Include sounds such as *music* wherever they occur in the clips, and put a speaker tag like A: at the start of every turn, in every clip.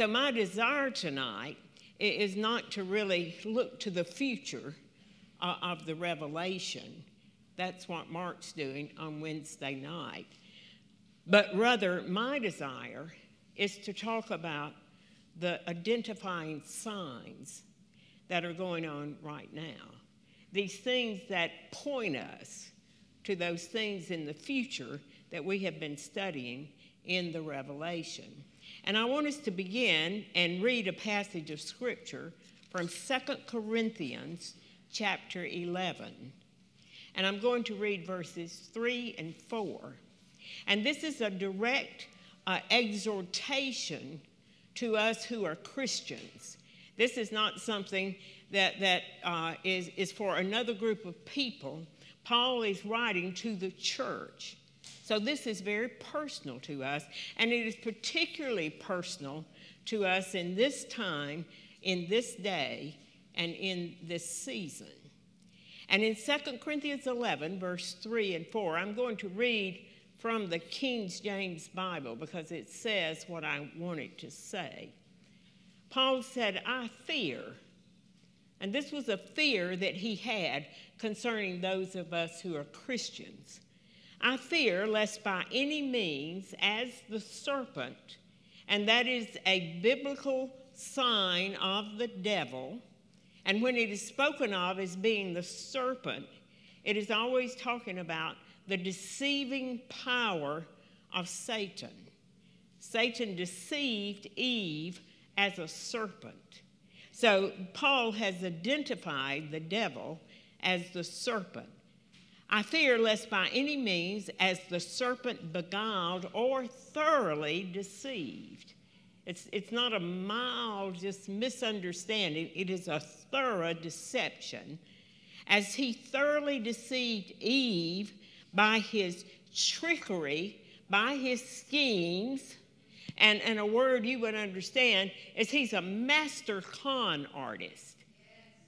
A: So, my desire tonight is not to really look to the future uh, of the revelation. That's what Mark's doing on Wednesday night. But rather, my desire is to talk about the identifying signs that are going on right now. These things that point us to those things in the future that we have been studying in the Revelation. And I want us to begin and read a passage of Scripture from 2 Corinthians chapter 11. And I'm going to read verses 3 and 4. And this is a direct uh, exhortation to us who are Christians. This is not something that, that uh, is is, for another group of people. Paul is writing to the church. So this is very personal to us, and it is particularly personal to us in this time, in this day, and in this season. And in 2 Corinthians 11, verse 3 and 4, I'm going to read from the King James Bible because it says what I wanted to say. Paul said, I fear, and this was a fear that he had concerning those of us who are Christians. I fear lest by any means, as the serpent, and that is a biblical sign of the devil, and when it is spoken of as being the serpent, it is always talking about the deceiving power of Satan. Satan deceived Eve as a serpent. So Paul has identified the devil as the serpent. I fear lest by any means, as the serpent beguiled or thoroughly deceived. It's, it's not a mild, just misunderstanding, it is a thorough deception. As he thoroughly deceived Eve by his trickery, by his schemes, and, and a word you would understand is he's a master con artist.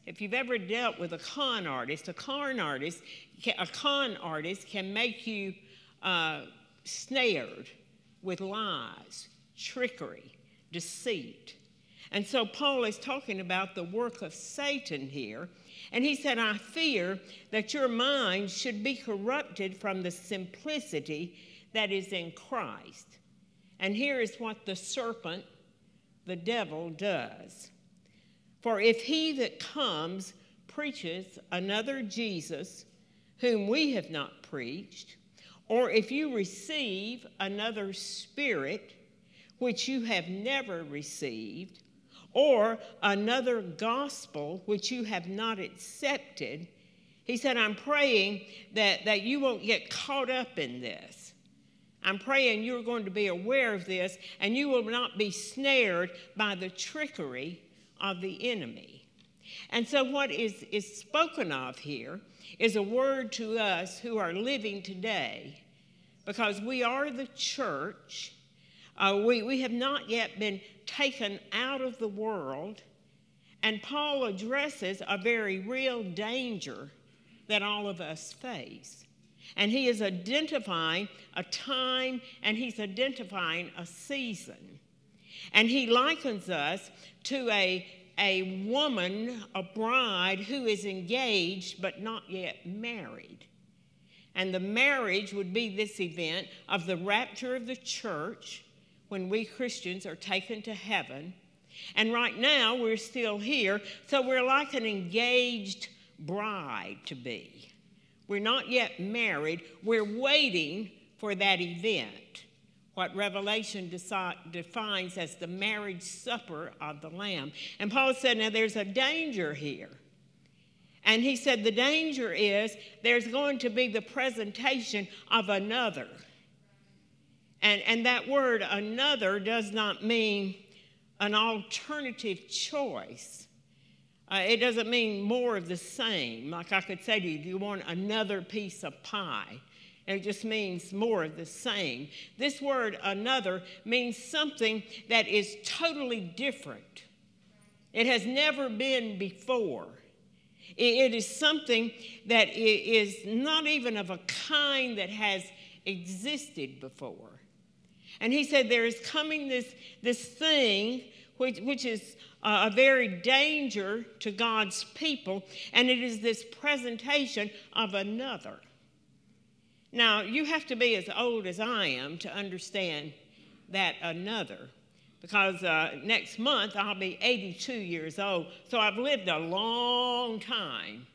A: If you've ever dealt with a con artist, a con artist, a con artist can make you uh, snared with lies, trickery, deceit. And so Paul is talking about the work of Satan here. And he said, I fear that your mind should be corrupted from the simplicity that is in Christ. And here is what the serpent, the devil, does. For if he that comes preaches another Jesus whom we have not preached, or if you receive another spirit which you have never received, or another gospel which you have not accepted, he said, I'm praying that, that you won't get caught up in this. I'm praying you're going to be aware of this and you will not be snared by the trickery of the enemy. And so, what is, is spoken of here is a word to us who are living today because we are the church. Uh, we, we have not yet been taken out of the world. And Paul addresses a very real danger that all of us face. And he is identifying a time and he's identifying a season. And he likens us to a, a woman, a bride who is engaged but not yet married. And the marriage would be this event of the rapture of the church when we Christians are taken to heaven. And right now we're still here, so we're like an engaged bride to be. We're not yet married, we're waiting for that event what Revelation defines as the marriage supper of the Lamb. And Paul said, Now there's a danger here. And he said, The danger is there's going to be the presentation of another. And, and that word, another, does not mean an alternative choice. Uh, it doesn't mean more of the same. Like I could say to you, do you want another piece of pie? It just means more of the same. This word, another, means something that is totally different. It has never been before. It is something that is not even of a kind that has existed before. And he said, There is coming this, this thing which, which is a very danger to God's people, and it is this presentation of another. Now, you have to be as old as I am to understand that another, because uh, next month I'll be 82 years old, so I've lived a long time.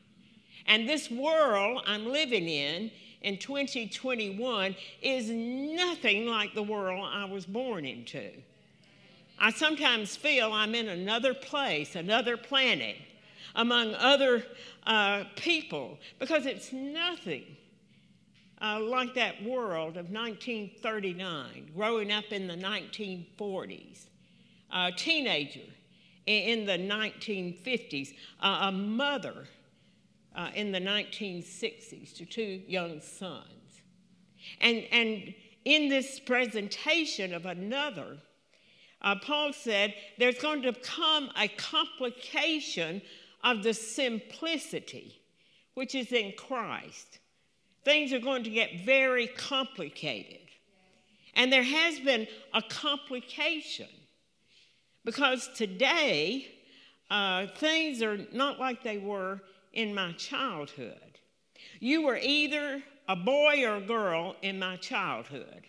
A: And this world I'm living in in 2021 is nothing like the world I was born into. I sometimes feel I'm in another place, another planet, among other uh, people, because it's nothing uh, like that world of 1939, growing up in the 1940s, a teenager in the 1950s, uh, a mother uh, in the 1960s to two young sons. And, and in this presentation of another, uh, Paul said there's going to come a complication of the simplicity which is in Christ. Things are going to get very complicated. And there has been a complication because today uh, things are not like they were in my childhood. You were either a boy or a girl in my childhood.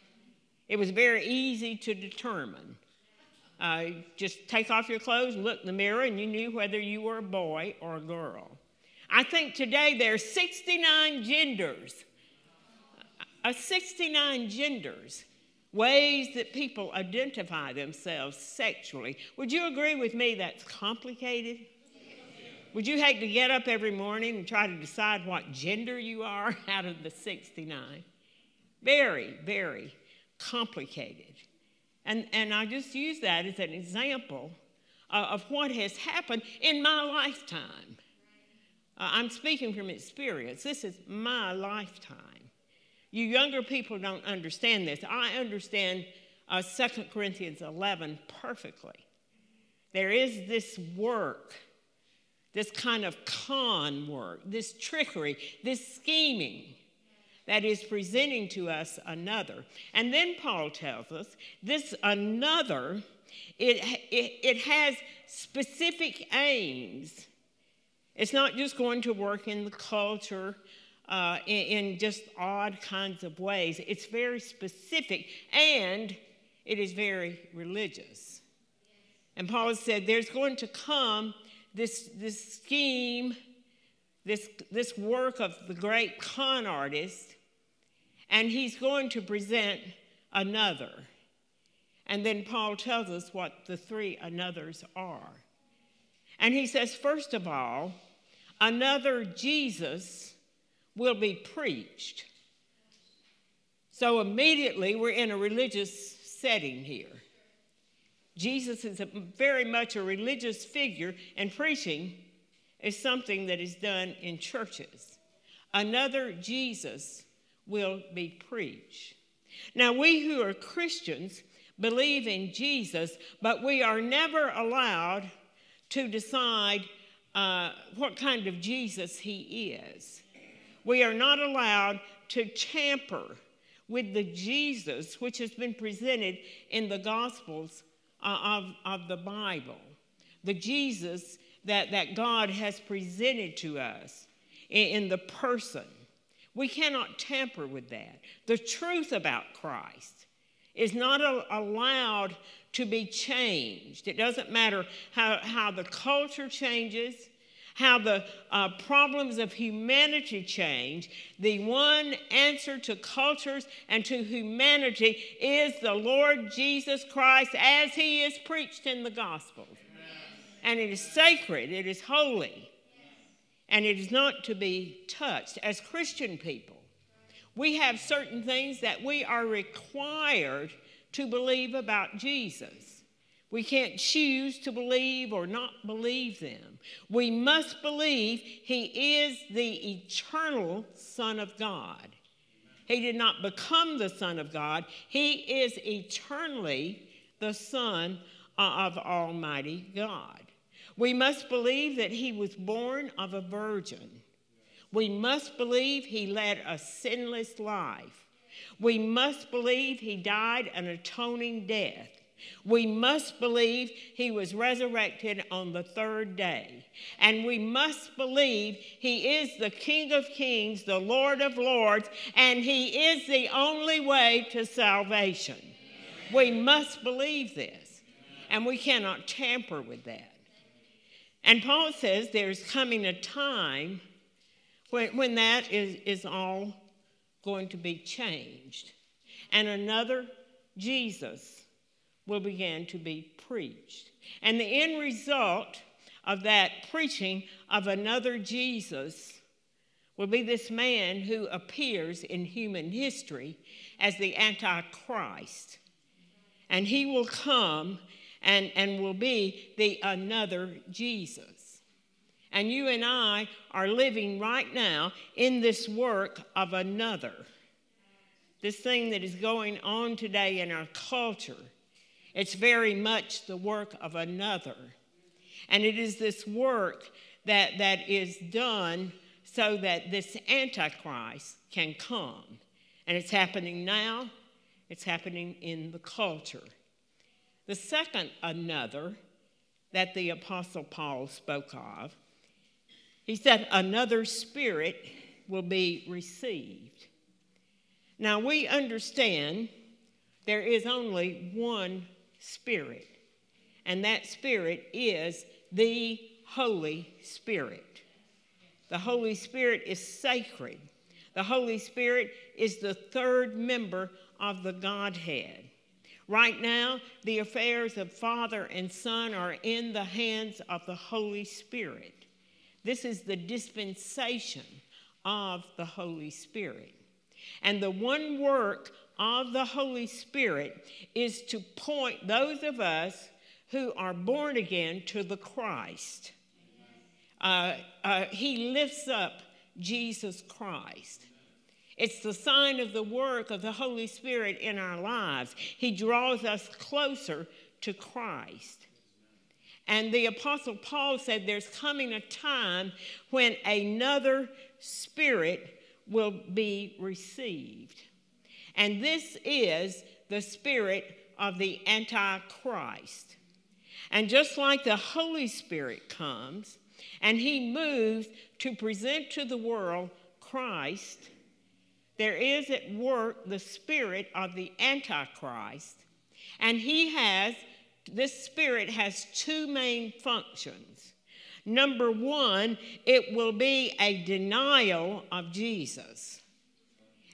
A: It was very easy to determine. Uh, just take off your clothes and look in the mirror, and you knew whether you were a boy or a girl. I think today there are 69 genders, uh, 69 genders, ways that people identify themselves sexually. Would you agree with me that's complicated? Would you hate to get up every morning and try to decide what gender you are *laughs* out of the 69? Very, very complicated. And, and I just use that as an example uh, of what has happened in my lifetime. Uh, I'm speaking from experience. This is my lifetime. You younger people don't understand this. I understand uh, 2 Corinthians 11 perfectly. There is this work, this kind of con work, this trickery, this scheming that is presenting to us another. And then Paul tells us this another, it, it, it has specific aims. It's not just going to work in the culture uh, in, in just odd kinds of ways. It's very specific and it is very religious. And Paul said there's going to come this, this scheme, this, this work of the great con artist and he's going to present another. And then Paul tells us what the three anothers are. And he says, first of all, another Jesus will be preached. So immediately we're in a religious setting here. Jesus is very much a religious figure, and preaching is something that is done in churches. Another Jesus will be preached. Now, we who are Christians believe in Jesus, but we are never allowed to decide uh, what kind of Jesus he is. We are not allowed to tamper with the Jesus which has been presented in the Gospels uh, of, of the Bible, the Jesus that, that God has presented to us in, in the person we cannot tamper with that. The truth about Christ is not a- allowed to be changed. It doesn't matter how, how the culture changes, how the uh, problems of humanity change. The one answer to cultures and to humanity is the Lord Jesus Christ as he is preached in the Gospels. And it is sacred, it is holy and it is not to be touched. As Christian people, we have certain things that we are required to believe about Jesus. We can't choose to believe or not believe them. We must believe he is the eternal Son of God. He did not become the Son of God, he is eternally the Son of Almighty God. We must believe that he was born of a virgin. We must believe he led a sinless life. We must believe he died an atoning death. We must believe he was resurrected on the third day. And we must believe he is the King of Kings, the Lord of Lords, and he is the only way to salvation. We must believe this, and we cannot tamper with that. And Paul says there's coming a time when, when that is, is all going to be changed. And another Jesus will begin to be preached. And the end result of that preaching of another Jesus will be this man who appears in human history as the Antichrist. And he will come and, and will be the another Jesus. And you and I are living right now in this work of another. This thing that is going on today in our culture it's very much the work of another. And it is this work that, that is done so that this Antichrist can come. And it's happening now, it's happening in the culture. The second another that the Apostle Paul spoke of, he said, another spirit will be received. Now we understand there is only one Spirit. And that Spirit is the Holy Spirit. The Holy Spirit is sacred. The Holy Spirit is the third member of the Godhead. Right now, the affairs of Father and Son are in the hands of the Holy Spirit. This is the dispensation of the Holy Spirit. And the one work of the Holy Spirit is to point those of us who are born again to the Christ. Uh, uh, he lifts up Jesus Christ. It's the sign of the work of the Holy Spirit in our lives. He draws us closer to Christ. And the Apostle Paul said there's coming a time when another spirit will be received. And this is the spirit of the Antichrist. And just like the Holy Spirit comes and he moves to present to the world Christ, there is at work the spirit of the Antichrist. And he has, this spirit has two main functions. Number one, it will be a denial of Jesus.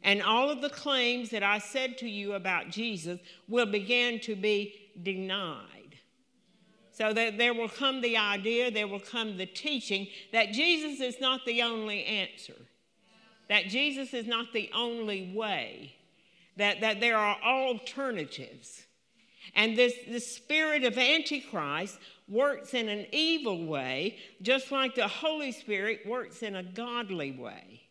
A: And all of the claims that I said to you about Jesus will begin to be denied. So that there will come the idea, there will come the teaching that Jesus is not the only answer, that Jesus is not the only way, that, that there are alternatives. And this, this spirit of Antichrist works in an evil way, just like the Holy Spirit works in a godly way.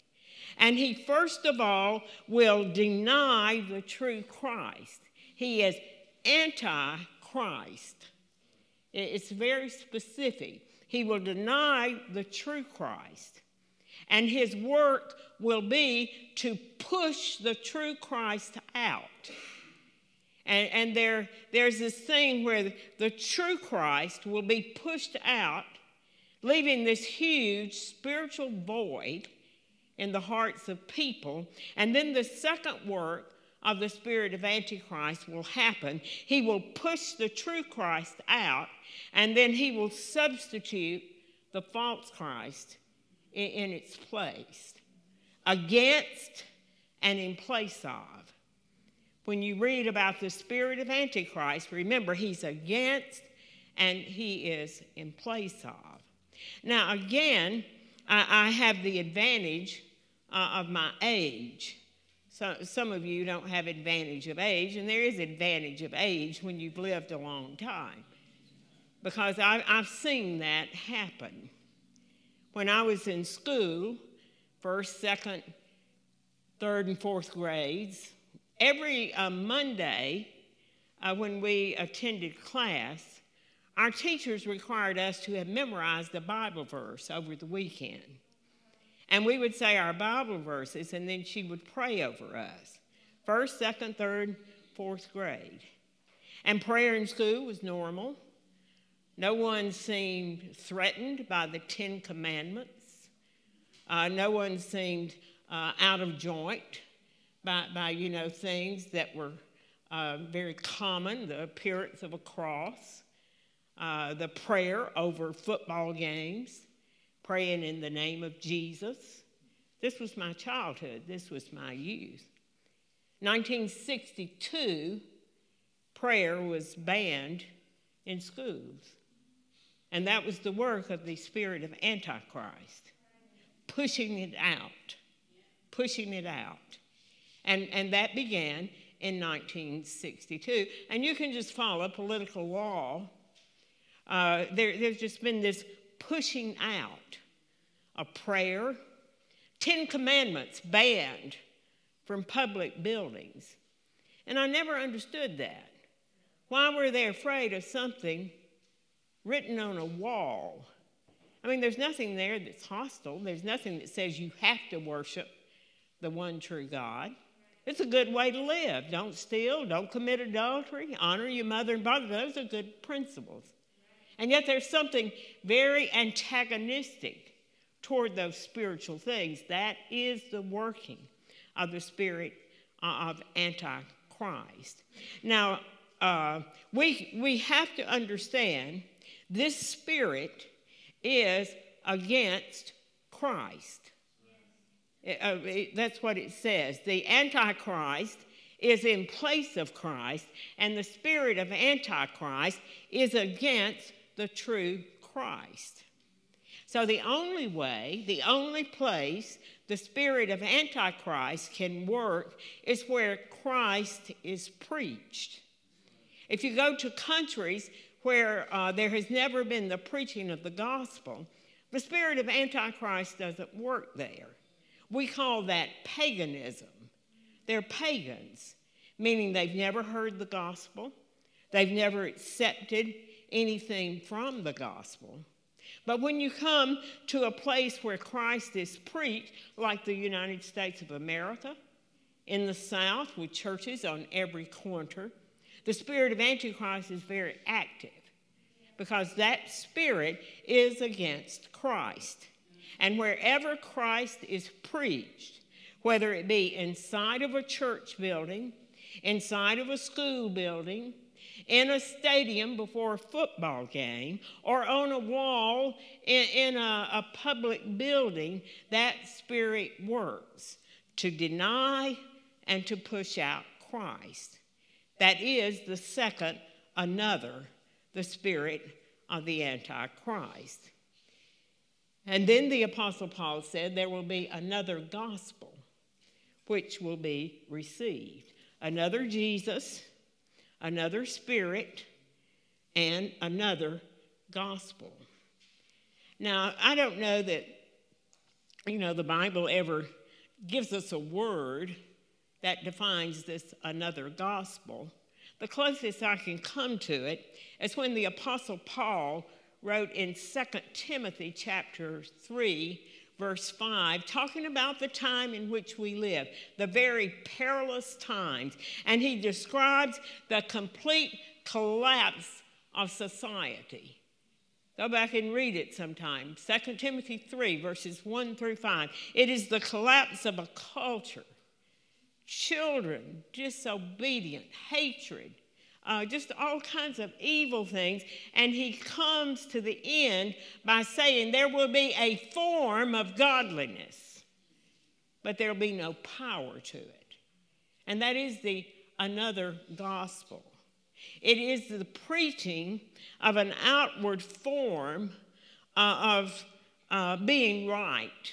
A: And he, first of all, will deny the true Christ. He is anti Christ. It's very specific. He will deny the true Christ. And his work will be to push the true Christ out. And, and there, there's this thing where the, the true Christ will be pushed out, leaving this huge spiritual void in the hearts of people. And then the second work of the spirit of Antichrist will happen. He will push the true Christ out, and then he will substitute the false Christ in, in its place, against and in place of. When you read about the spirit of Antichrist, remember he's against and he is in place of. Now, again, I, I have the advantage uh, of my age. So, some of you don't have advantage of age, and there is advantage of age when you've lived a long time. Because I, I've seen that happen. When I was in school, first, second, third, and fourth grades, every uh, Monday uh, when we attended class, our teachers required us to have memorized a Bible verse over the weekend. And we would say our Bible verses, and then she would pray over us. First, second, third, fourth grade. And prayer in school was normal. No one seemed threatened by the Ten Commandments. Uh, no one seemed uh, out of joint by, by, you know, things that were uh, very common, the appearance of a cross, uh, the prayer over football games, praying in the name of Jesus. This was my childhood. This was my youth. 1962, prayer was banned in schools. And that was the work of the spirit of Antichrist, pushing it out, pushing it out. And, and that began in 1962. And you can just follow political law. Uh, there, there's just been this pushing out of prayer, Ten Commandments banned from public buildings. And I never understood that. Why were they afraid of something written on a wall? I mean, there's nothing there that's hostile. There's nothing that says you have to worship the one true God. It's a good way to live. Don't steal, don't commit adultery, honor your mother and father. Those are good principles. And yet there's something very antagonistic toward those spiritual things. That is the working of the spirit of Antichrist. Now, uh, we, we have to understand this spirit is against Christ. Uh, that's what it says. The Antichrist is in place of Christ, and the spirit of Antichrist is against the true Christ. So, the only way, the only place the spirit of Antichrist can work is where Christ is preached. If you go to countries where uh, there has never been the preaching of the gospel, the spirit of Antichrist doesn't work there. We call that paganism. They're pagans, meaning they've never heard the gospel, they've never accepted anything from the gospel. But when you come to a place where Christ is preached, like the United States of America, in the South, with churches on every corner, the spirit of Antichrist is very active because that spirit is against Christ. And wherever Christ is preached, whether it be inside of a church building, inside of a school building, in a stadium before a football game, or on a wall in, in a, a public building, that spirit works to deny and to push out Christ. That is the second, another, the spirit of the Antichrist. And then the Apostle Paul said there will be another gospel which will be received. Another Jesus, another Spirit, and another gospel. Now, I don't know that, you know, the Bible ever gives us a word that defines this another gospel. The closest I can come to it is when the Apostle Paul wrote in 2 Timothy chapter 3, verse 5, talking about the time in which we live, the very perilous times. And he describes the complete collapse of society. Go back and read it sometime. 2 Timothy 3, verses 1 through 5. It is the collapse of a culture. Children, disobedient, hatred, uh, just all kinds of evil things. And he comes to the end by saying there will be a form of godliness, but there'll be no power to it. And that is the another gospel. It is the preaching of an outward form uh, of uh, being right,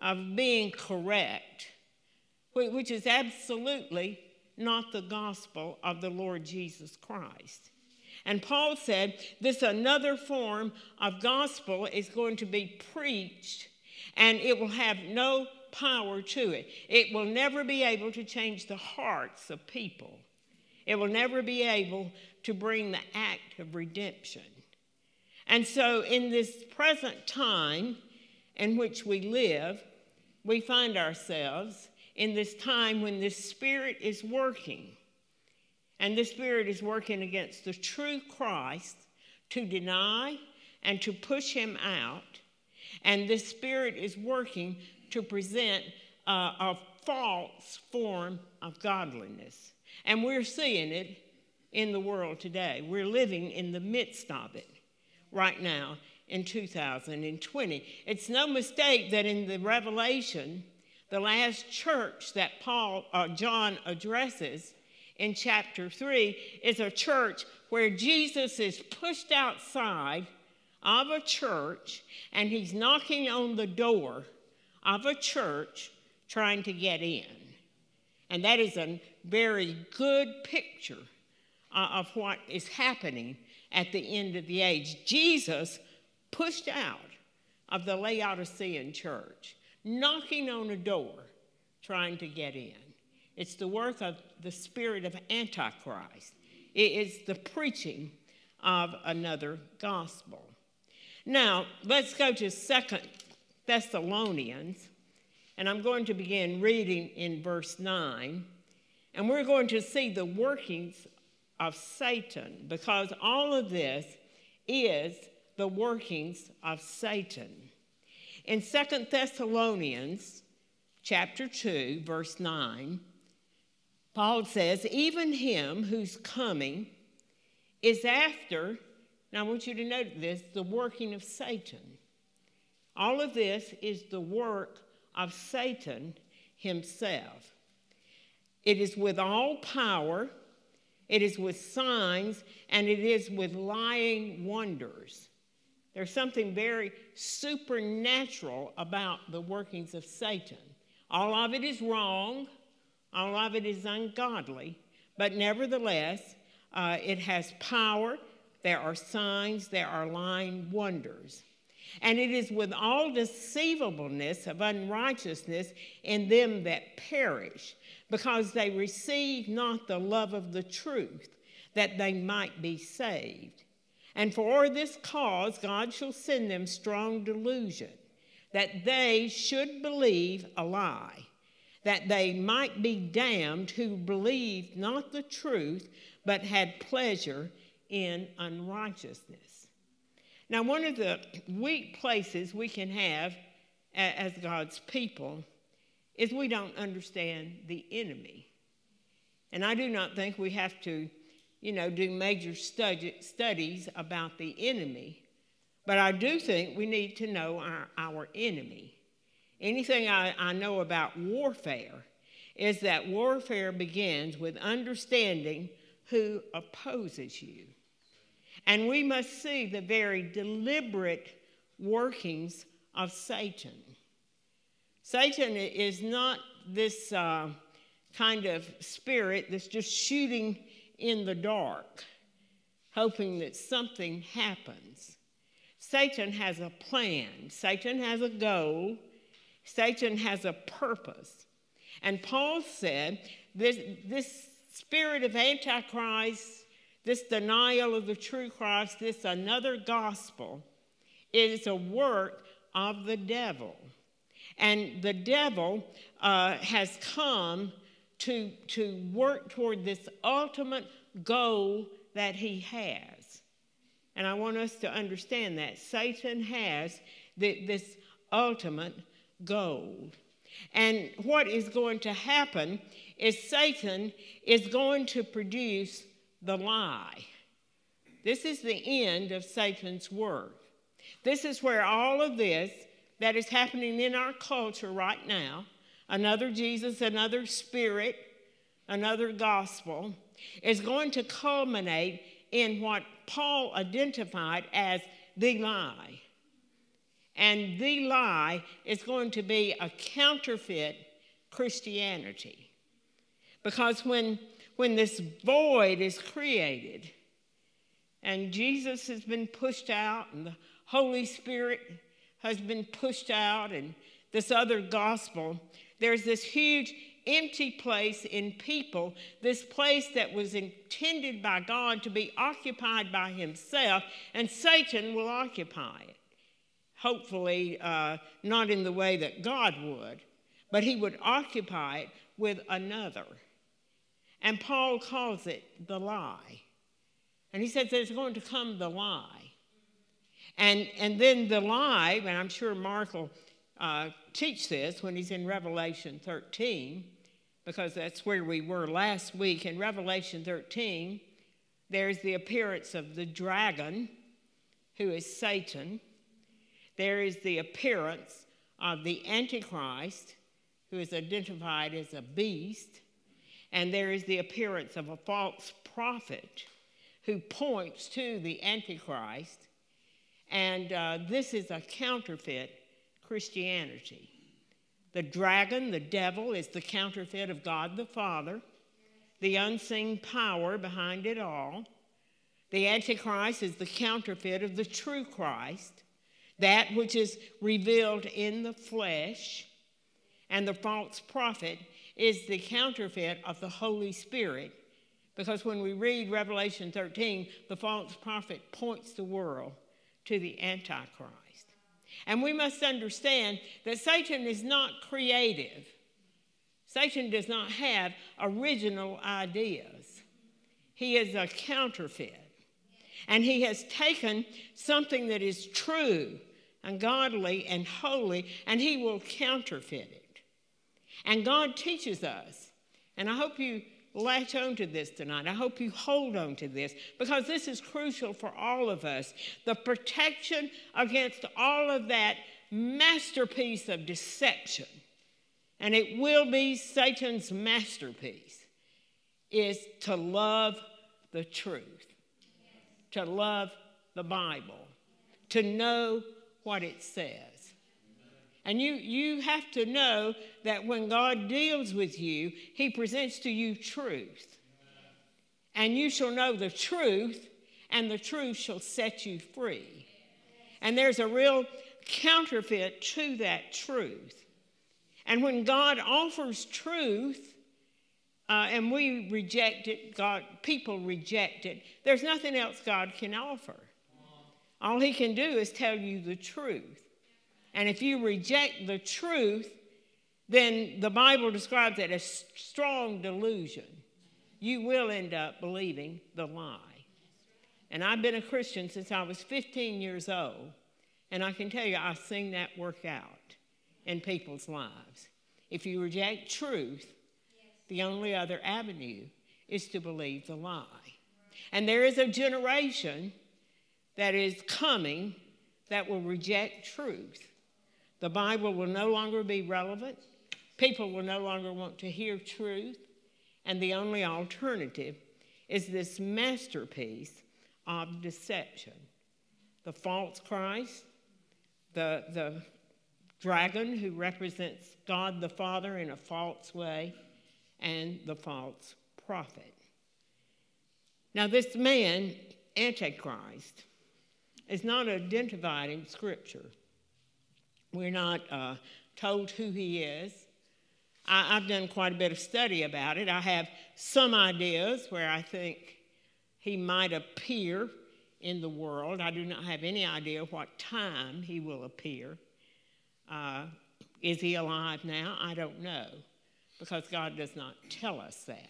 A: of being correct, which is absolutely not the gospel of the Lord Jesus Christ. And Paul said this another form of gospel is going to be preached and it will have no power to it. It will never be able to change the hearts of people. It will never be able to bring the act of redemption. And so, in this present time in which we live, we find ourselves in this time when this Spirit is working. And the Spirit is working against the true Christ to deny and to push him out. And the Spirit is working to present a false form of godliness. And we're seeing it in the world today. We're living in the midst of it right now in 2020. It's no mistake that in the Revelation, the last church that Paul uh, John addresses in chapter 3 is a church where Jesus is pushed outside of a church and he's knocking on the door of a church trying to get in. And that is a very good picture uh, of what is happening at the end of the age. Jesus pushed out of the Laodicean church, knocking on a door, trying to get in. It's the work of the spirit of Antichrist. It is the preaching of another gospel. Now, let's go to Second Thessalonians, and I'm going to begin reading in verse 9. And we're going to see the workings of Satan because all of this is the workings of Satan. In Second Thessalonians chapter 2 verse 9 Paul says even him who's coming is after now I want you to note this the working of Satan. All of this is the work of Satan himself. It is with all power it is with signs, and it is with lying wonders. There's something very supernatural about the workings of Satan. All of it is wrong, all of it is ungodly, but nevertheless, uh, it has power. There are signs, there are lying wonders. And it is with all deceivableness of unrighteousness in them that perish, because they receive not the love of the truth, that they might be saved. And for this cause God shall send them strong delusion, that they should believe a lie, that they might be damned who believed not the truth, but had pleasure in unrighteousness. Now, one of the weak places we can have as God's people is we don't understand the enemy. And I do not think we have to, you know, do major studies about the enemy, but I do think we need to know our, our enemy. Anything I, I know about warfare is that warfare begins with understanding who opposes you. And we must see the very deliberate workings of Satan. Satan is not this uh, kind of spirit that's just shooting in the dark, hoping that something happens. Satan has a plan, Satan has a goal, Satan has a purpose. And Paul said this, this spirit of Antichrist, this denial of the true Christ, this another gospel, is a work of the devil. And the devil uh, has come to, to work toward this ultimate goal that he has. And I want us to understand that Satan has the, this ultimate goal. And what is going to happen is Satan is going to produce the lie. This is the end of Satan's work. This is where all of this that is happening in our culture right now another Jesus, another spirit, another gospel is going to culminate in what Paul identified as the lie. And the lie is going to be a counterfeit Christianity. Because when, when this void is created and Jesus has been pushed out and the Holy Spirit has been pushed out and this other gospel, there's this huge empty place in people, this place that was intended by God to be occupied by Himself, and Satan will occupy it. Hopefully, uh, not in the way that God would, but He would occupy it with another. And Paul calls it the lie. And he says there's going to come the lie. And, and then the lie, and I'm sure Mark will uh, teach this when he's in Revelation 13, because that's where we were last week. In Revelation 13, there's the appearance of the dragon, who is Satan. There is the appearance of the Antichrist, who is identified as a beast. And there is the appearance of a false prophet who points to the Antichrist. And uh, this is a counterfeit Christianity. The dragon, the devil, is the counterfeit of God the Father, the unseen power behind it all. The Antichrist is the counterfeit of the true Christ, that which is revealed in the flesh. And the false prophet is the counterfeit of the Holy Spirit. Because when we read Revelation 13, the false prophet points the world to the Antichrist. And we must understand that Satan is not creative. Satan does not have original ideas. He is a counterfeit. And he has taken something that is true and godly and holy, and he will counterfeit it. And God teaches us, and I hope you latch on to this tonight. I hope you hold on to this because this is crucial for all of us. The protection against all of that masterpiece of deception, and it will be Satan's masterpiece, is to love the truth, to love the Bible, to know what it says. And you, you have to know that when God deals with you, He presents to you truth. And you shall know the truth, and the truth shall set you free. And there's a real counterfeit to that truth. And when God offers truth, uh, and we reject it, God, people reject it, there's nothing else God can offer. All He can do is tell you the truth. And if you reject the truth, then the Bible describes it as strong delusion. You will end up believing the lie. And I've been a Christian since I was 15 years old. And I can tell you, I've seen that work out in people's lives. If you reject truth, the only other avenue is to believe the lie. And there is a generation that is coming that will reject truth. The Bible will no longer be relevant. People will no longer want to hear truth. And the only alternative is this masterpiece of deception the false Christ, the, the dragon who represents God the Father in a false way, and the false prophet. Now, this man, Antichrist, is not identified in Scripture. We're not uh, told who he is. I, I've done quite a bit of study about it. I have some ideas where I think he might appear in the world. I do not have any idea what time he will appear. Uh, is he alive now? I don't know because God does not tell us that.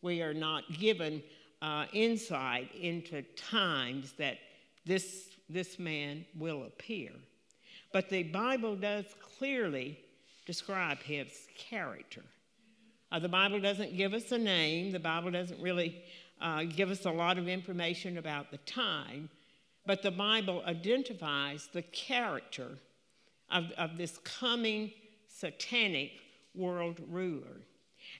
A: We are not given uh, insight into times that this, this man will appear. But the Bible does clearly describe his character. Uh, the Bible doesn't give us a name, the Bible doesn't really uh, give us a lot of information about the time, but the Bible identifies the character of, of this coming satanic world ruler.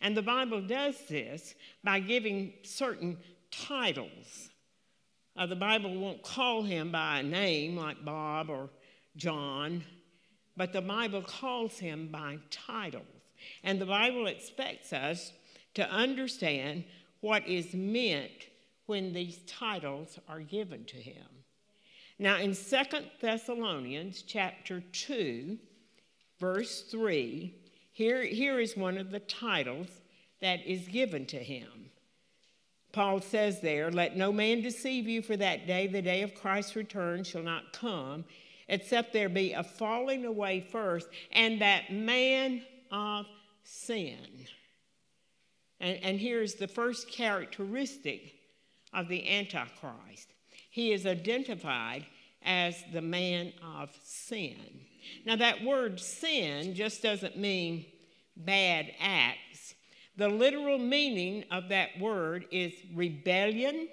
A: And the Bible does this by giving certain titles. Uh, the Bible won't call him by a name like Bob or John, but the Bible calls him by titles. And the Bible expects us to understand what is meant when these titles are given to him. Now in Second Thessalonians chapter 2, verse 3, here, here is one of the titles that is given to him. Paul says there, Let no man deceive you, for that day, the day of Christ's return, shall not come except there be a falling away first, and that man of sin. And, and here's the first characteristic of the Antichrist he is identified as the man of sin. Now, that word sin just doesn't mean bad acts. The literal meaning of that word is rebellion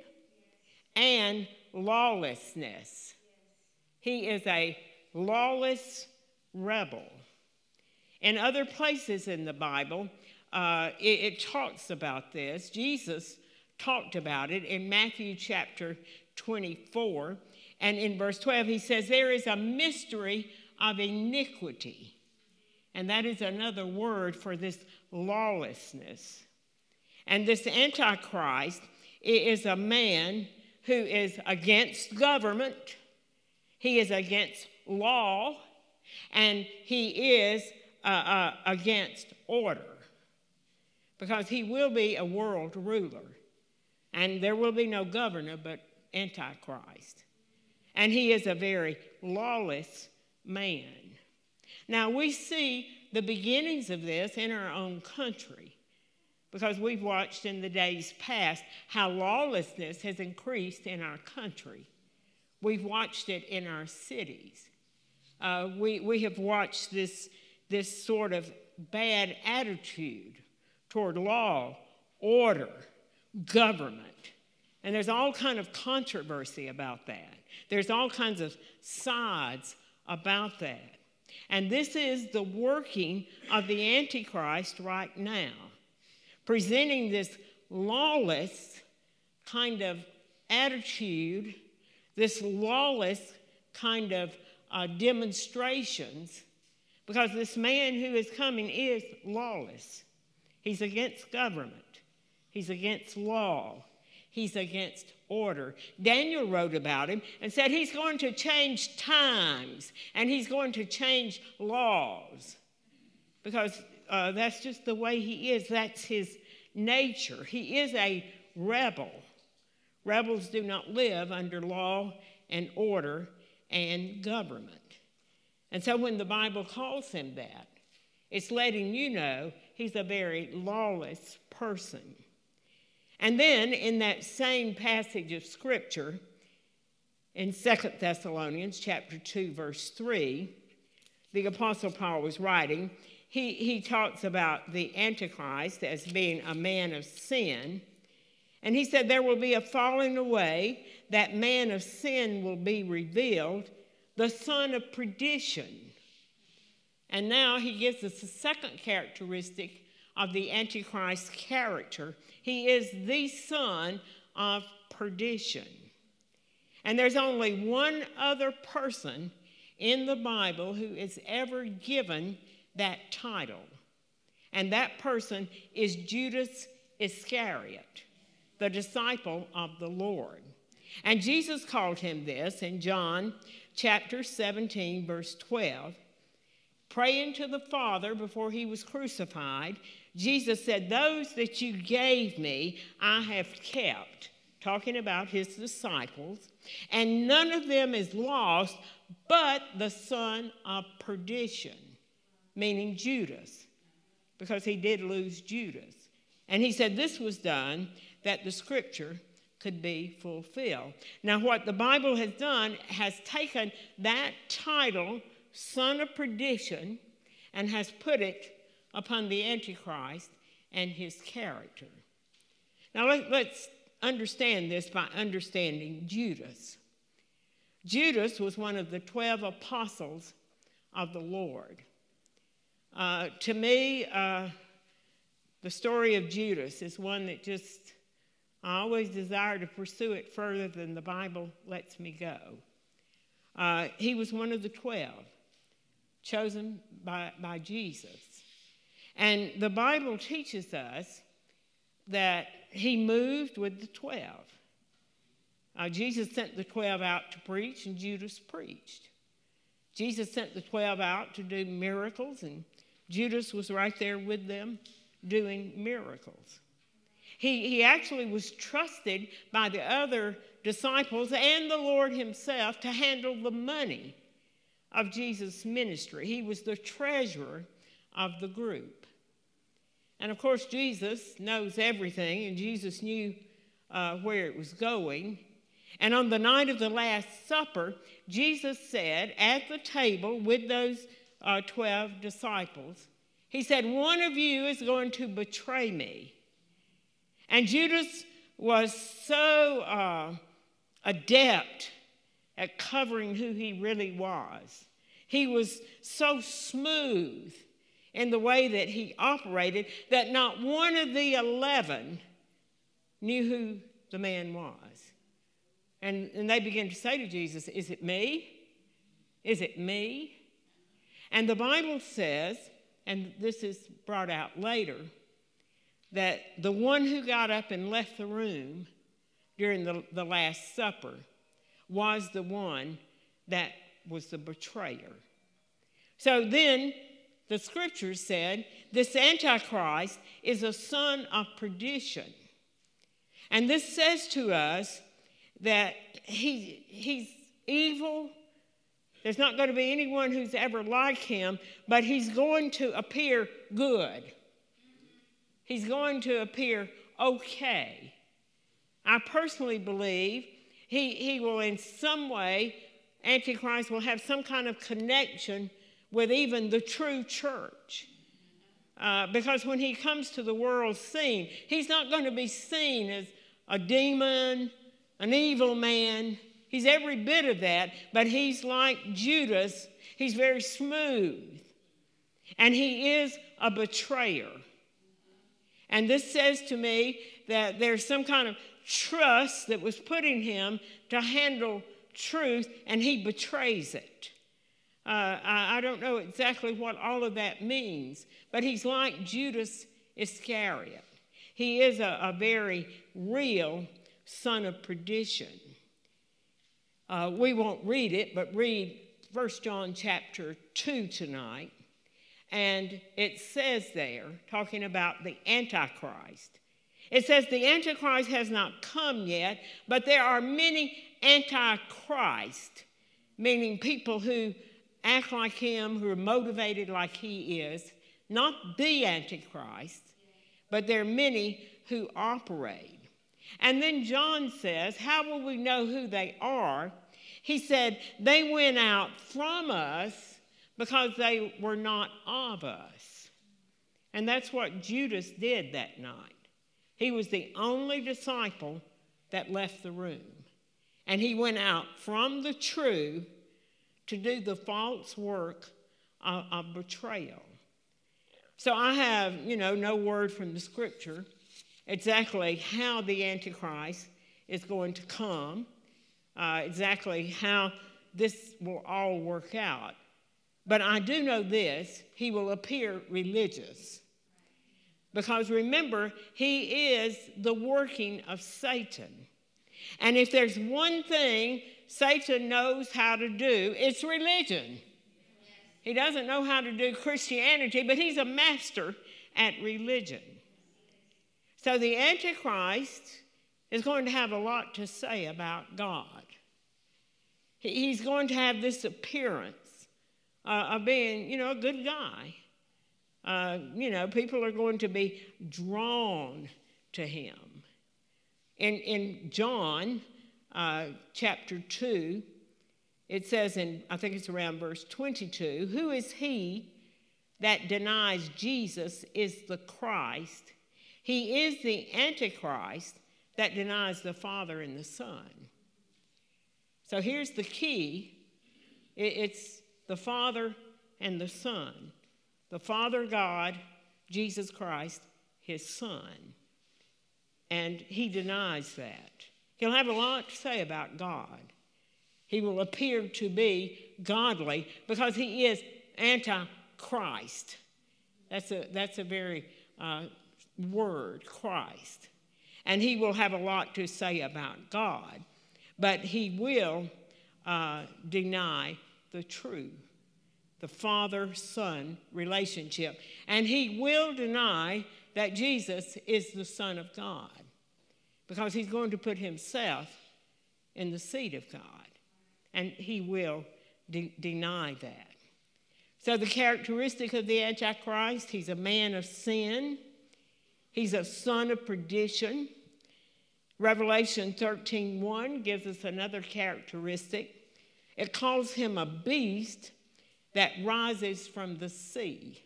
A: and lawlessness. He is a lawless rebel. In other places in the Bible, uh, it, it talks about this. Jesus talked about it in Matthew chapter 24. And in verse 12, he says, There is a mystery of iniquity. And that is another word for this lawlessness. And this Antichrist is a man who is against government, he is against law, and he is uh, uh, against order. Because he will be a world ruler. And there will be no governor but Antichrist. And he is a very lawless man. Now, we see the beginnings of this in our own country because we've watched in the days past how lawlessness has increased in our country. We've watched it in our cities. Uh, we, we have watched this, this sort of bad attitude toward law, order, government. And there's all kind of controversy about that. There's all kinds of sides about that. And this is the working of the Antichrist right now, presenting this lawless kind of attitude, this lawless kind of uh, demonstrations, because this man who is coming is lawless. He's against government, he's against law, he's against order. Daniel wrote about him and said he's going to change times and he's going to change laws because uh, that's just the way he is. That's his nature. He is a rebel. Rebels do not live under law and order and government. And so when the Bible calls him that, it's letting you know he's a very lawless person. And then in that same passage of scripture, in Second Thessalonians chapter 2, verse 3, the Apostle Paul was writing, he, he talks about the Antichrist as being a man of sin. And he said, There will be a falling away, that man of sin will be revealed, the son of perdition. And now he gives us a second characteristic of the Antichrist character. He is the son of perdition. And there's only one other person in the Bible who is ever given that title. And that person is Judas Iscariot, the disciple of the Lord. And Jesus called him this in John chapter 17, verse 12. Praying to the Father before he was crucified, Jesus said, Those that you gave me, I have kept, talking about his disciples, and none of them is lost but the son of perdition, meaning Judas, because he did lose Judas. And he said this was done that the scripture could be fulfilled. Now, what the Bible has done has taken that title, son of perdition, and has put it upon the Antichrist and his character. Now, let, us understand this by understanding Judas. Judas was one of the 12 apostles of the Lord. Uh, to me, uh, the story of Judas is one that just, I always desire to pursue it further than the Bible lets me go. Uh, he was one of the 12 chosen by, by Jesus. And the Bible teaches us that he moved with the 12. Uh, Jesus sent the 12 out to preach, and Judas preached. Jesus sent the 12 out to do miracles, and Judas was right there with them doing miracles. He, he actually was trusted by the other disciples and the Lord himself to handle the money of Jesus' ministry. He was the treasurer of the group. And of course, Jesus knows everything, and Jesus knew uh, where it was going. And on the night of the Last Supper, Jesus said at the table with those uh, 12 disciples, He said, One of you is going to betray me. And Judas was so uh, adept at covering who he really was. He was so smooth in the way that he operated that not one of the 11 knew who the man was. And, and they began to say to Jesus, Is it me? Is it me? And the Bible says, and this is brought out later, that the one who got up and left the room during the, the Last Supper was the one that was the betrayer. So then the scriptures said this Antichrist is a son of perdition. And this says to us that he, he's evil. There's not going to be anyone who's ever like him, but he's going to appear good. He's going to appear okay. I personally believe he, he will, in some way, Antichrist will have some kind of connection with even the true church. Uh, because when he comes to the world scene, he's not going to be seen as a demon, an evil man. He's every bit of that, but he's like Judas. He's very smooth. And he is a betrayer. And this says to me that there's some kind of trust that was put in him to handle truth, and he betrays it. Uh, I, don't know exactly what all of that means, but he's like Judas Iscariot. He is a, a very real son of perdition. Uh, we won't read it, but read 1 John chapter 2 tonight. And it says there, talking about the Antichrist, it says the Antichrist has not come yet, but there are many Antichrist, meaning people who act like him, who are motivated like he is. Not the Antichrist, but there are many who operate. And then John says, How will we know who they are? He said, They went out from us because they were not of us. And that's what Judas did that night. He was the only disciple that left the room. And he went out from the true to do the false work of, of betrayal. So I have, you know, no word from the scripture exactly how the Antichrist is going to come, uh, exactly how this will all work out. But I do know this he will appear religious. Because remember, he is the working of Satan. And if there's one thing Satan knows how to do, it's religion. He doesn't know how to do Christianity, but he's a master at religion. So the Antichrist is going to have a lot to say about God. He's going to have this appearance uh, of being, you know, a good guy. Uh, you know, people are going to be drawn to him. In, in John uh, chapter 2, it says in, I think it's around verse 22, who is he that denies Jesus is the Christ? He is the Antichrist that denies the Father and the Son. So here's the key it's the Father and the Son the Father God, Jesus Christ, his Son. And he denies that. He'll have a lot to say about God. He will appear to be godly because he is anti-Christ. That's a, that's a very uh, word, Christ. And he will have a lot to say about God, but he will uh, deny the truth the father son relationship. And he will deny that Jesus is the Son of God because he's going to put himself in the seat of God. And he will de- deny that. So, the characteristic of the Antichrist, he's a man of sin, He's a son of perdition. Revelation 13:1 gives us another characteristic. It calls him a beast that rises from the sea.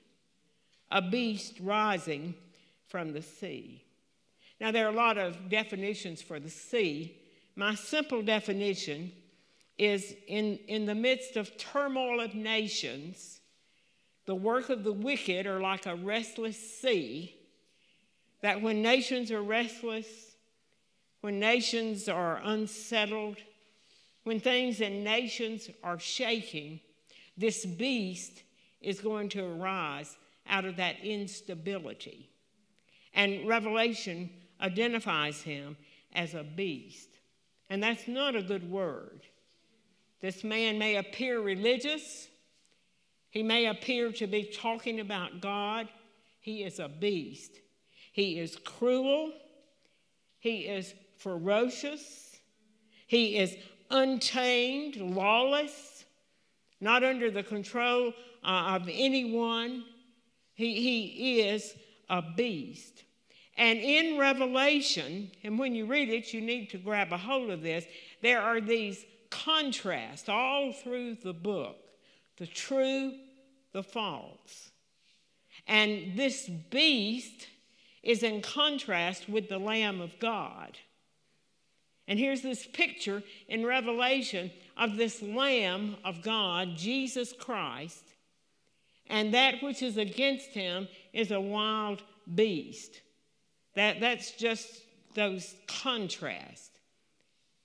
A: A beast rising from the sea. Now, there are a lot of definitions for the sea. My simple definition is in, in the midst of turmoil of nations, the work of the wicked are like a restless sea, that when nations are restless, when nations are unsettled, when things in nations are shaking, this beast is going to arise out of that instability. And Revelation identifies him as a beast. And that's not a good word. This man may appear religious, he may appear to be talking about God. He is a beast. He is cruel, he is ferocious, he is untamed, lawless, not under the control uh, of anyone. He, he is a beast. And in Revelation, and when you read it, you need to grab a hold of this, there are these contrasts all through the book the true, the false. And this beast is in contrast with the Lamb of God. And here's this picture in Revelation of this Lamb of God, Jesus Christ, and that which is against him is a wild beast. That, that's just those contrasts.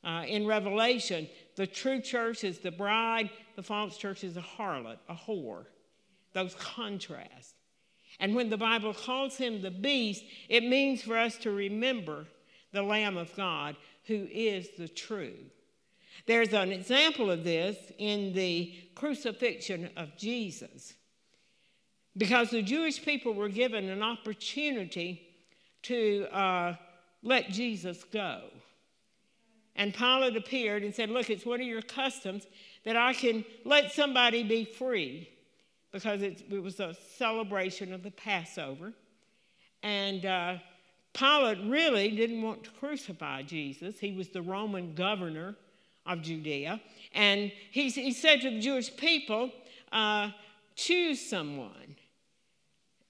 A: Uh, in Revelation, the true church is the bride, the false church is a harlot, a whore. Those contrasts. And when the Bible calls him the beast, it means for us to remember the Lamb of God who is the true. There's an example of this in the crucifixion of Jesus. Because the Jewish people were given an opportunity to uh, let Jesus go. And Pilate appeared and said, Look, it's one of your customs that I can let somebody be free because it, it was a celebration of the Passover. And uh, Pilate really didn't want to crucify Jesus. He was the Roman governor of Judea. And he, he said to the Jewish people, uh, Choose someone.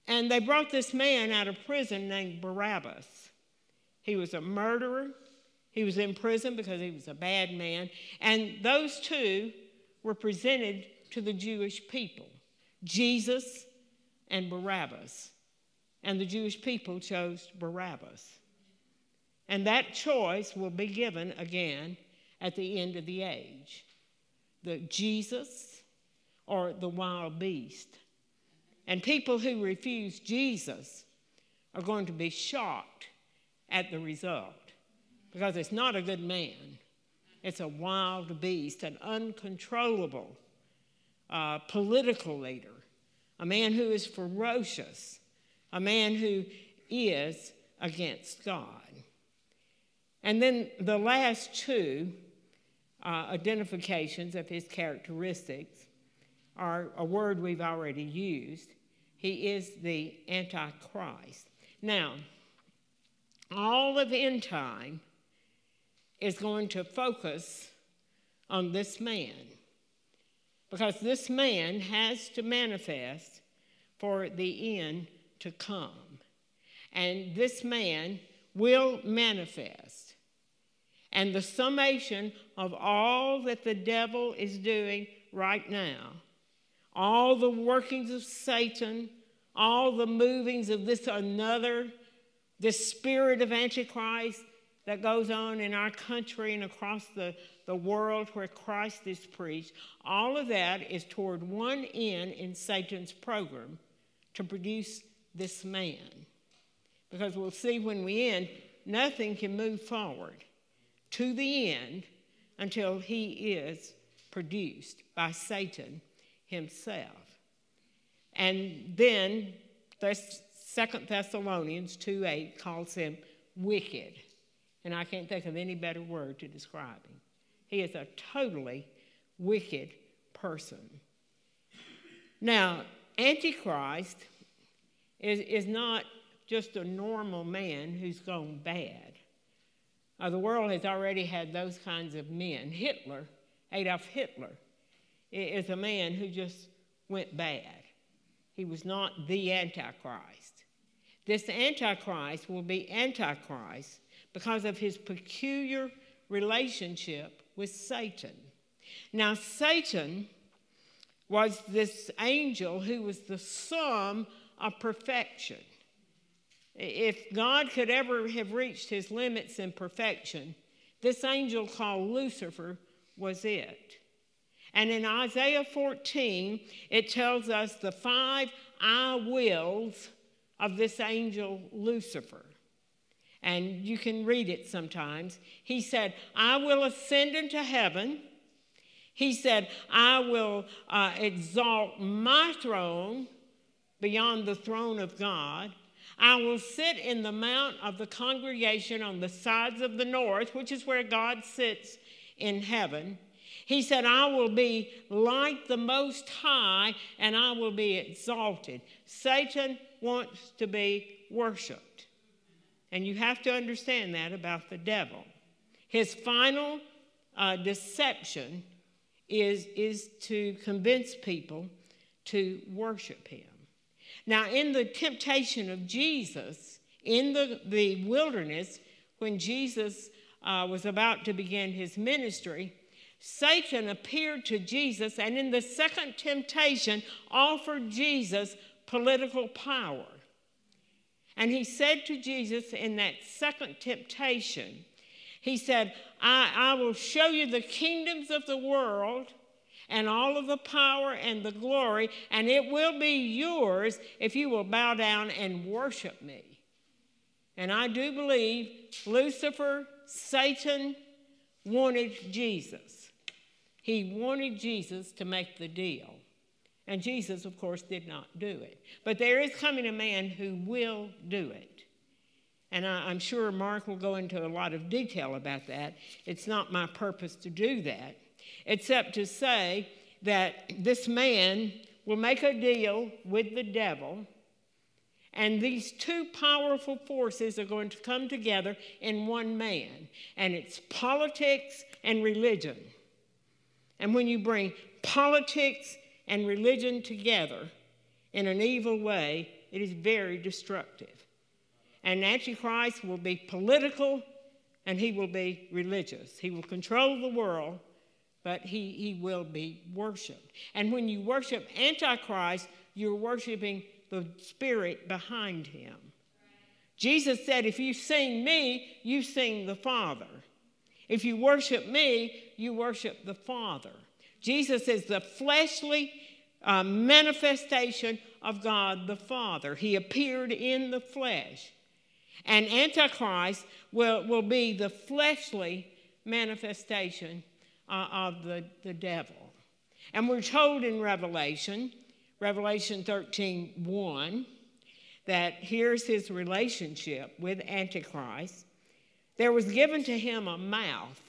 A: And they brought this man out of prison named Barabbas. He was a murderer. He was in prison because he was a bad man. And those two were presented to the Jewish people Jesus and Barabbas. And the Jewish people chose Barabbas. And that choice will be given again at the end of the age the Jesus or the wild beast. And people who refuse Jesus are going to be shocked at the result because it's not a good man. It's a wild beast, an uncontrollable uh, political leader, a man who is ferocious, a man who is against God. And then the last two uh, identifications of his characteristics are a word we've already used. He is the Antichrist. Now, all of end time is going to focus on this man because this man has to manifest for the end to come. And this man will manifest. And the summation of all that the devil is doing right now all the workings of Satan, all the movings of this another, this spirit of Antichrist that goes on in our country and across the, the world where Christ is preached, all of that is toward one end in Satan's program to produce this man. Because we'll see when we end, nothing can move forward to the end until he is produced by Satan himself. And then Second Thessalonians 2 8 calls him wicked. And I can't think of any better word to describe him. He is a totally wicked person. Now, Antichrist is, is not just a normal man who's gone bad. Uh, the world has already had those kinds of men. Hitler, Adolf Hitler, is a man who just went bad. He was not the Antichrist. This Antichrist will be Antichrist because of his peculiar relationship with Satan. Now, Satan was this angel who was the sum of perfection. If God could ever have reached his limits in perfection, this angel called Lucifer was it. And in Isaiah 14, it tells us the five I wills of this angel Lucifer. And you can read it sometimes. He said, I will ascend into heaven. He said, I will uh, exalt my throne beyond the throne of God. I will sit in the mount of the congregation on the sides of the north, which is where God sits in heaven. He said, I will be like the Most High and I will be exalted. Satan wants to be worshiped. And you have to understand that about the devil. His final uh, deception is, is to convince people to worship him. Now, in the temptation of Jesus in the, the wilderness, when Jesus uh, was about to begin his ministry, Satan appeared to Jesus and in the second temptation offered Jesus political power. And he said to Jesus in that second temptation, he said, I, I will show you the kingdoms of the world and all of the power and the glory, and it will be yours if you will bow down and worship me. And I do believe Lucifer, Satan, wanted Jesus. He wanted Jesus to make the deal. And Jesus, of course, did not do it. But there is coming a man who will do it. And I, am sure Mark will go into a lot of detail about that. It's not my purpose to do that except to say that this man will make a deal with the devil, and these two powerful forces are going to come together in one man, and it's politics and religion. And when you bring politics and religion together in an evil way, it is very destructive. And Antichrist will be political and he will be religious. He will control the world but he, he will be worshiped. And when you worship Antichrist, you're worshiping the spirit behind him. Jesus said, If you sing me, you sing the Father. If you worship me, you worship the Father. Jesus is the fleshly uh, manifestation of God the Father. He appeared in the flesh. And Antichrist will, will be the fleshly manifestation uh, of the, the devil. And we're told in Revelation, Revelation 13 1, that here's his relationship with Antichrist. There was given to him a mouth.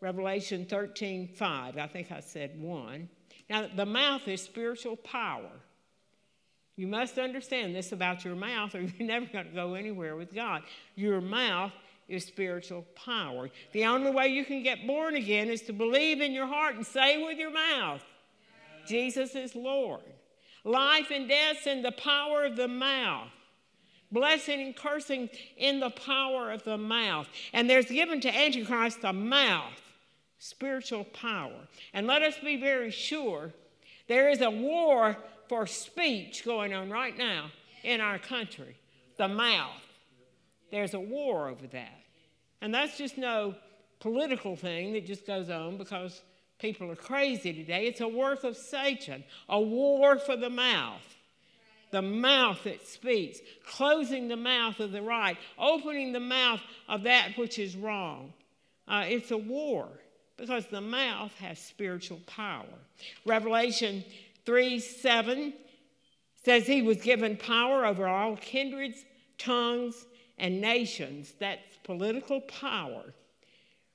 A: Revelation 13 5, I think I said 1. Now, the mouth is spiritual power. You must understand this about your mouth, or *laughs* you're never going to go anywhere with God. Your mouth is spiritual power. The only way you can get born again is to believe in your heart and say with your mouth, Jesus is Lord. Life and death in the power of the mouth. Blessing and cursing in the power of the mouth. And there's given to Antichrist a mouth, spiritual power. And let us be very sure there is a war for speech going on right now in our country the mouth. There's a war over that. And that's just no political thing that just goes on because people are crazy today. It's a work of Satan, a war for the mouth. The mouth that speaks, closing the mouth of the right, opening the mouth of that which is wrong. Uh, it's a war because the mouth has spiritual power. Revelation 3 7 says he was given power over all kindreds, tongues, and nations. That's political power.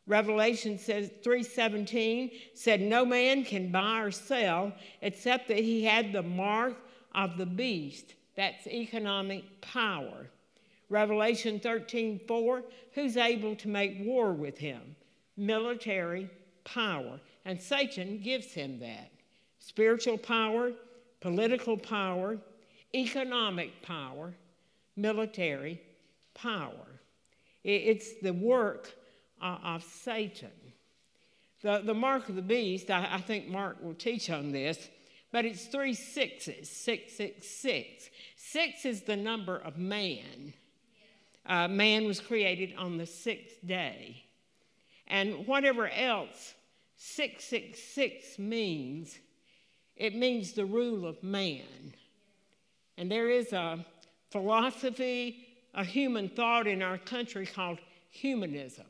A: Revelation says 3:17 said no man can buy or sell except that he had the mark of the beast. That's economic power. Revelation 13 4, who's able to make war with him? Military power. And Satan gives him that spiritual power, political power, economic power, military power. It's the work of Satan. The, the mark of the beast, I, I think Mark will teach on this, but it's three sixes, six, six, six. Six is the number of man. Uh, man was created on the sixth day. And whatever else 666 means, it means the rule of man. And there is a philosophy, a human thought in our country called humanism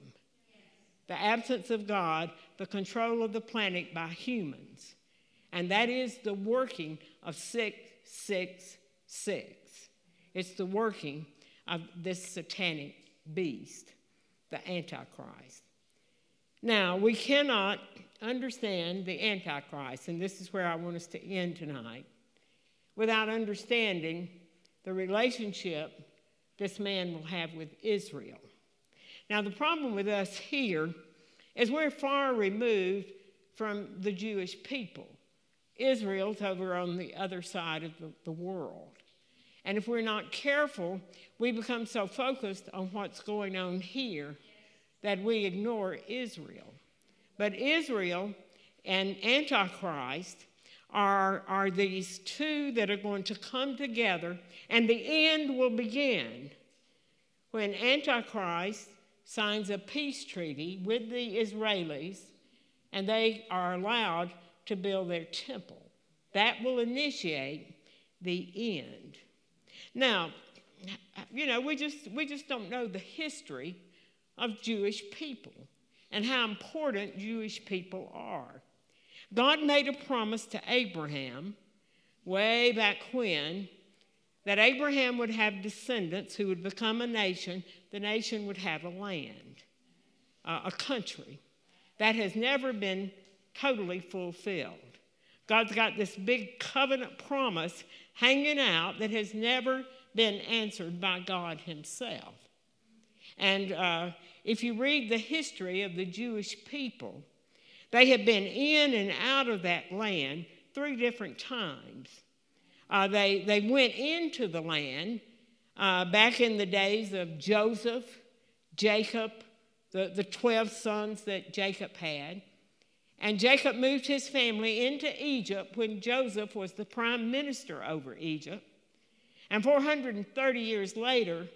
A: the absence of God, the control of the planet by humans. And that is the working of 666. It's the working of this satanic beast, the Antichrist. Now, we cannot understand the Antichrist, and this is where I want us to end tonight, without understanding the relationship this man will have with Israel. Now, the problem with us here is we're far removed from the Jewish people. Israel's over on the other side of the, the world. And if we're not careful, we become so focused on what's going on here that we ignore Israel. But Israel and Antichrist are, are these two that are going to come together, and the end will begin when Antichrist signs a peace treaty with the Israelis and they are allowed to build their temple. That will initiate the end. Now, you know, we just, we just don't know the history of Jewish people and how important Jewish people are. God made a promise to Abraham way back when that Abraham would have descendants who would become a nation, the nation would have a land, uh, a country. That has never been totally fulfilled. God's got this big covenant promise hanging out that has never been answered by God Himself. And uh, if you read the history of the Jewish people, they have been in and out of that land three different times. Uh, they, they went into the land uh, back in the days of Joseph, Jacob, the, the 12 sons that Jacob had. And Jacob moved his family into Egypt when Joseph was the prime minister over Egypt. And 430 years later,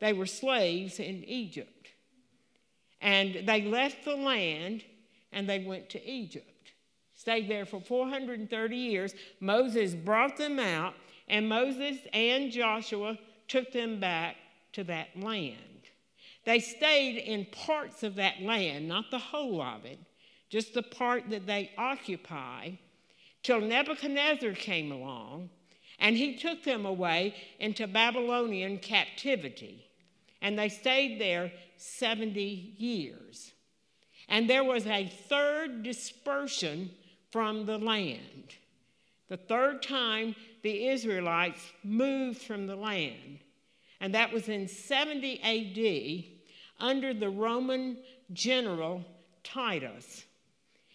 A: they were slaves in Egypt. And they left the land and they went to Egypt. Stayed there for 430 years. Moses brought them out, and Moses and Joshua took them back to that land. They stayed in parts of that land, not the whole of it, just the part that they occupy, till Nebuchadnezzar came along and he took them away into Babylonian captivity. And they stayed there 70 years. And there was a third dispersion from the land. The third time the Israelites moved from the land. And that was in 70 AD under the Roman general Titus.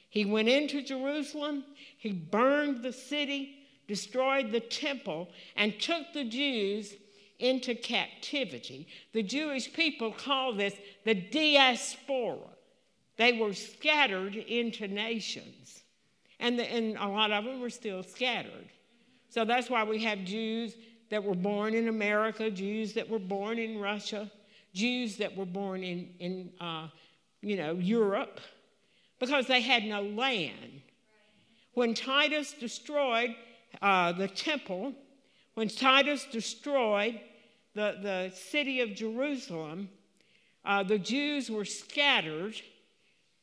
A: He went into Jerusalem, he burned the city, destroyed the temple, and took the Jews into captivity. The Jewish people call this the diaspora. They were scattered into nations, and, the, and a lot of them were still scattered. So that's why we have Jews that were born in America, Jews that were born in Russia, Jews that were born in, in uh, you know, Europe, because they had no land. When Titus destroyed uh, the temple, when Titus destroyed the, the city of Jerusalem, uh, the Jews were scattered,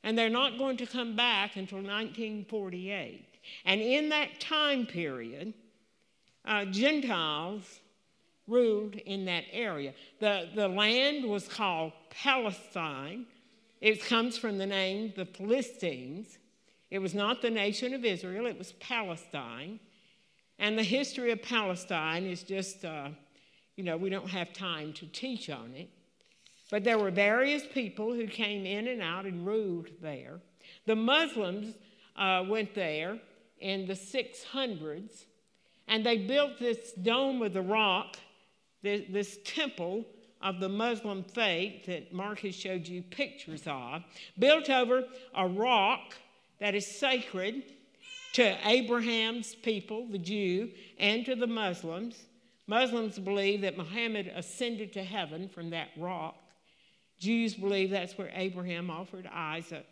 A: and they're not going to come back until 1948. And in that time period, uh, Gentiles ruled in that area. The, the land was called Palestine. It comes from the name the Philistines. It was not the nation of Israel, it was Palestine. And the history of Palestine is just, uh, you know, we don't have time to teach on it. But there were various people who came in and out and ruled there. The Muslims uh, went there in the 600s, and they built this dome of the rock, this, this temple of the Muslim faith that Mark has showed you pictures of, built over a rock that is sacred to Abraham's people, the Jew, and to the Muslims. Muslims believe that Muhammad ascended to heaven from that rock. Jews believe that's where Abraham offered Isaac.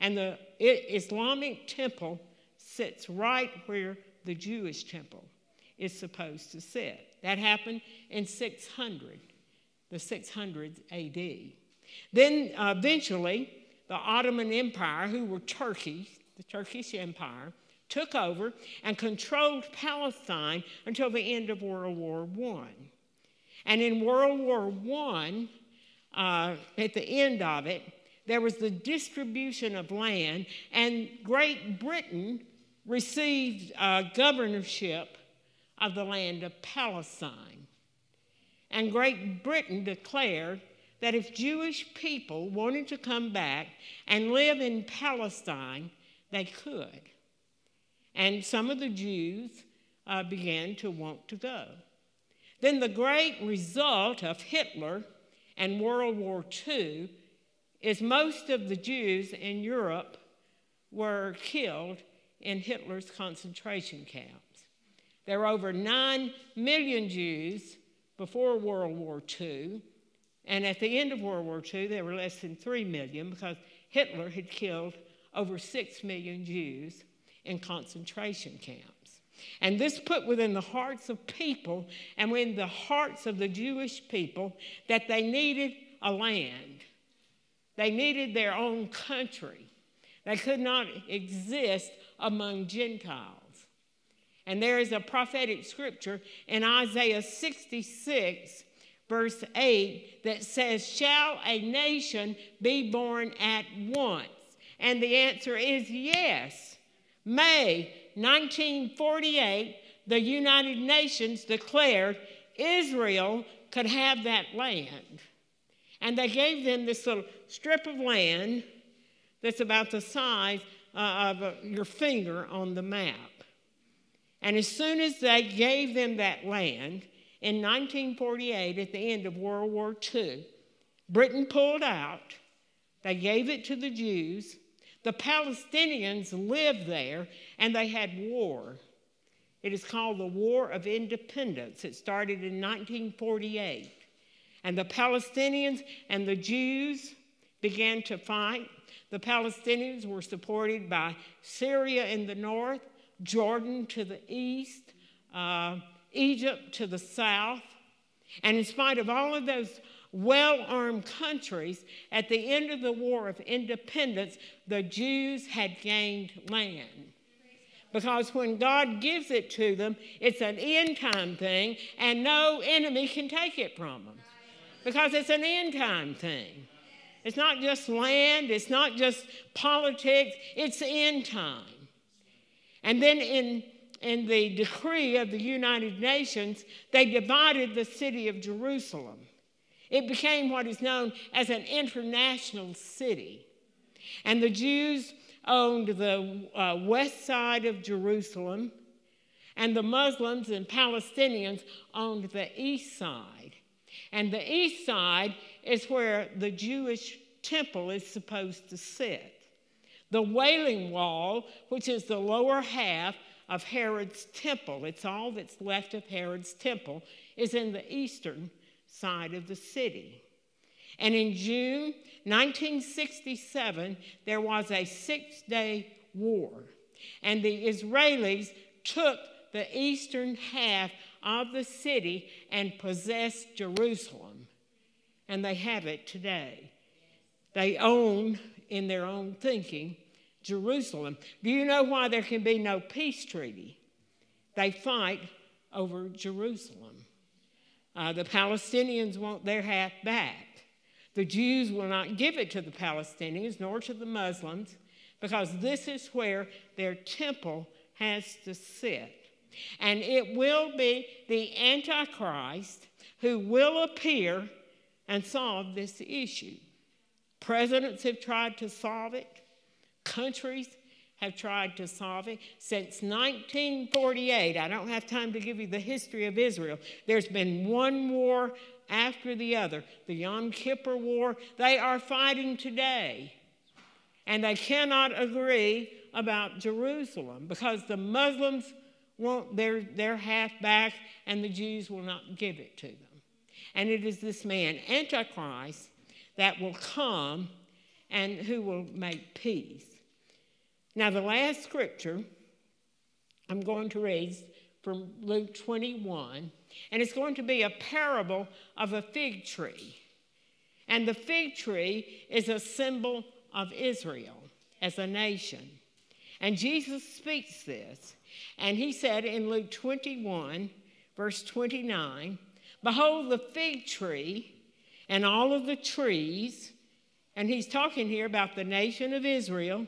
A: And the Islamic temple sits right where the Jewish temple is supposed to sit. That happened in 600, the 600s AD. Then uh, eventually, the Ottoman Empire, who were Turkey, the Turkish Empire, took over and controlled Palestine until the end of World War I. And in World War I, uh, at the end of it, there was the distribution of land, and Great Britain received uh, governorship of the land of Palestine. And Great Britain declared that if Jewish people wanted to come back and live in Palestine, they could. And some of the Jews uh, began to want to go. Then the great result of Hitler and World War II is most of the Jews in Europe were killed in Hitler's concentration camps. There were over 9 million Jews before World War II, and at the end of World War II, there were less than 3 million because Hitler had killed over 6 million Jews in concentration camps. And this put within the hearts of people and within the hearts of the Jewish people that they needed a land. They needed their own country. They could not exist among Gentiles. And there is a prophetic scripture in Isaiah 66, verse 8, that says, Shall a nation be born at once? And the answer is yes. May 1948, the United Nations declared Israel could have that land. And they gave them this little strip of land that's about the size uh, of uh, your finger on the map. And as soon as they gave them that land in 1948, at the end of World War II, Britain pulled out. They gave it to the Jews. The Palestinians lived there and they had war. It is called the War of Independence. It started in 1948. And the Palestinians and the Jews began to fight. The Palestinians were supported by Syria in the north, Jordan to the east, uh, Egypt to the south. And in spite of all of those well armed countries, at the end of the War of Independence, the Jews had gained land. Because when God gives it to them, it's an end time thing, and no enemy can take it from them. Because it's an end time thing. It's not just land, it's not just politics, it's end time. And then in in the decree of the United Nations, they divided the city of Jerusalem. It became what is known as an international city. And the Jews owned the uh, west side of Jerusalem, and the Muslims and Palestinians owned the east side. And the east side is where the Jewish temple is supposed to sit. The Wailing Wall, which is the lower half of Herod's temple, it's all that's left of Herod's temple, is in the eastern side of the city. And in June 1967, there was a six day war, and the Israelis took the eastern half of the city and possessed Jerusalem. And they have it today. They own, in their own thinking, Jerusalem. Do you know why there can be no peace treaty? They fight over Jerusalem. Uh, the Palestinians want their half back. The Jews will not give it to the Palestinians nor to the Muslims because this is where their temple has to sit. And it will be the Antichrist who will appear and solve this issue. Presidents have tried to solve it, countries have tried to solve it. Since 1948, I don't have time to give you the history of Israel, there's been one war after the other. The Yom Kippur War, they are fighting today. And they cannot agree about Jerusalem because the Muslims want their, their half back and the Jews will not give it to them. And it is this man, Antichrist, that will come and who will make peace. Now, the last scripture I'm going to read from Luke 21, and it's going to be a parable of a fig tree. And the fig tree is a symbol of Israel as a nation. And Jesus speaks this. And he said in Luke 21, verse 29, Behold, the fig tree and all of the trees, and he's talking here about the nation of Israel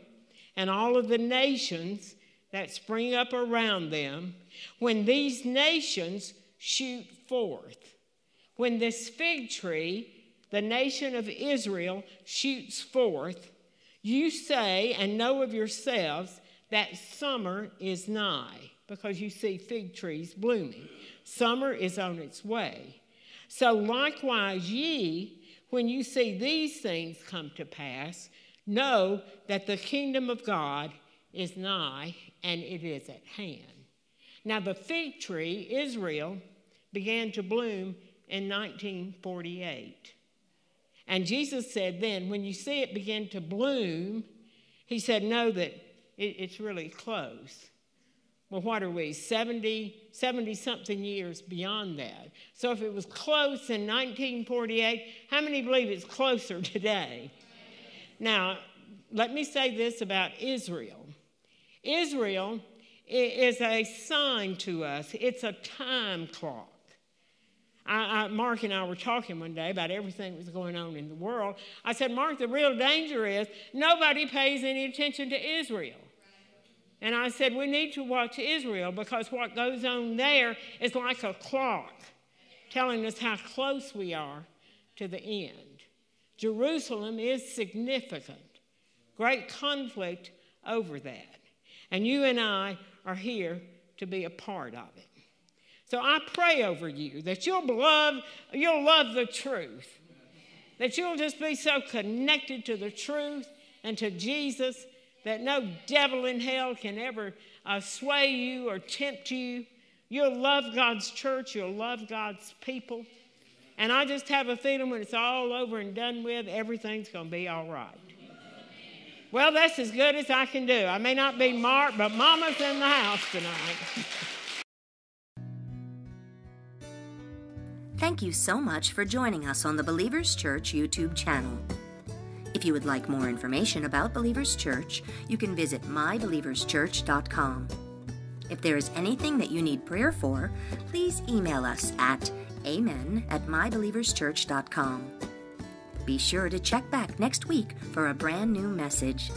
A: and all of the nations that spring up around them, when these nations shoot forth, when this fig tree, the nation of Israel, shoots forth, you say and know of yourselves that summer is nigh, because you see fig trees blooming. Summer is on its way. So likewise, ye, when you see these things come to pass, Know that the kingdom of God is nigh and it is at hand. Now, the fig tree, Israel, began to bloom in 1948. And Jesus said then, when you see it begin to bloom, he said, know that it's really close. Well, what are we, 70, 70 something years beyond that? So if it was close in 1948, how many believe it's closer *laughs* today? Now, let me say this about Israel Israel is a sign to us, it's a time clock. I, I, Mark and I were talking one day about everything that was going on in the world. I said, Mark, the real danger is nobody pays any attention to Israel. And I said, we need to watch Israel because what goes on there is like a clock telling us how close we are to the end. Jerusalem is significant. Great conflict over that. And you and I are here to be a part of it. So I pray over you that you'll love, you'll love the truth, that you'll just be so connected to the truth and to Jesus that no devil in hell can ever uh, sway you or tempt you. You'll love God's church, you'll love God's people. And I just have a feeling when it's all over and done with, everything's going to be all right. Well, that's as good as I can do. I may not be Mark, but Mama's in the house tonight.
B: Thank you so much for joining us on the Believers Church YouTube channel. If you would like more information about Believers Church, you can visit mybelieverschurch.com. If there is anything that you need prayer for, please email us at amen at mybelieverschurch.com. Be sure to check back next week for a brand new message.